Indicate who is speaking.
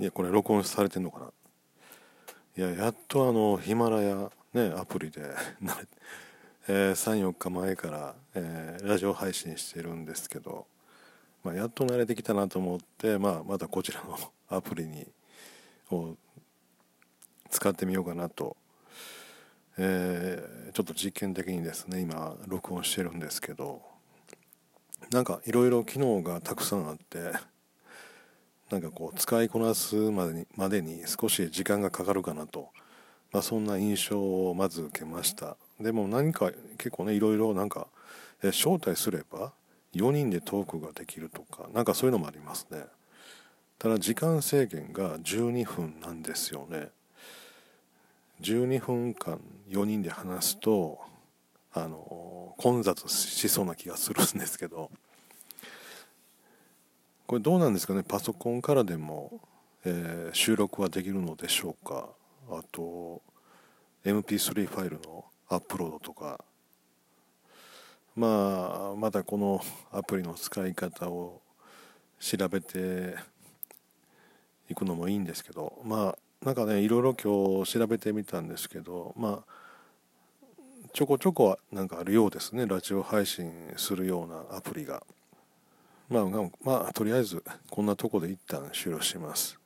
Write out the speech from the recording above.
Speaker 1: いやこれ録音されてんのかな？いややっとあのヒマラヤねアプリで えー、34日前から、えー、ラジオ配信してるんですけど、まあ、やっと慣れてきたなと思って、まあ、またこちらの アプリにを使ってみようかなと、えー、ちょっと実験的にですね今録音してるんですけどなんかいろいろ機能がたくさんあってなんかこう使いこなすまでにまでに少し時間がかかるかなと、まあ、そんな印象をまず受けました。でも何か結構ねいろいろなんか、招待すれば4人でトークができるとかなんかそういうのもありますね。ただ時間制限が12分なんですよね。12分間4人で話すとあの混雑しそうな気がするんですけど。これどうなんですかね？パソコンからでも、えー、収録はできるのでしょうか？あと MP3 ファイルのアップロードとか。まあまだこのアプリの使い方を調べていくのもいいんですけど。まあなんかねいろいろ今日調べてみたんですけど。まあちょこちょこはなんかあるようですね。ラジオ配信するようなアプリが。まあまあとりあえずこんなとこで一旦終了します。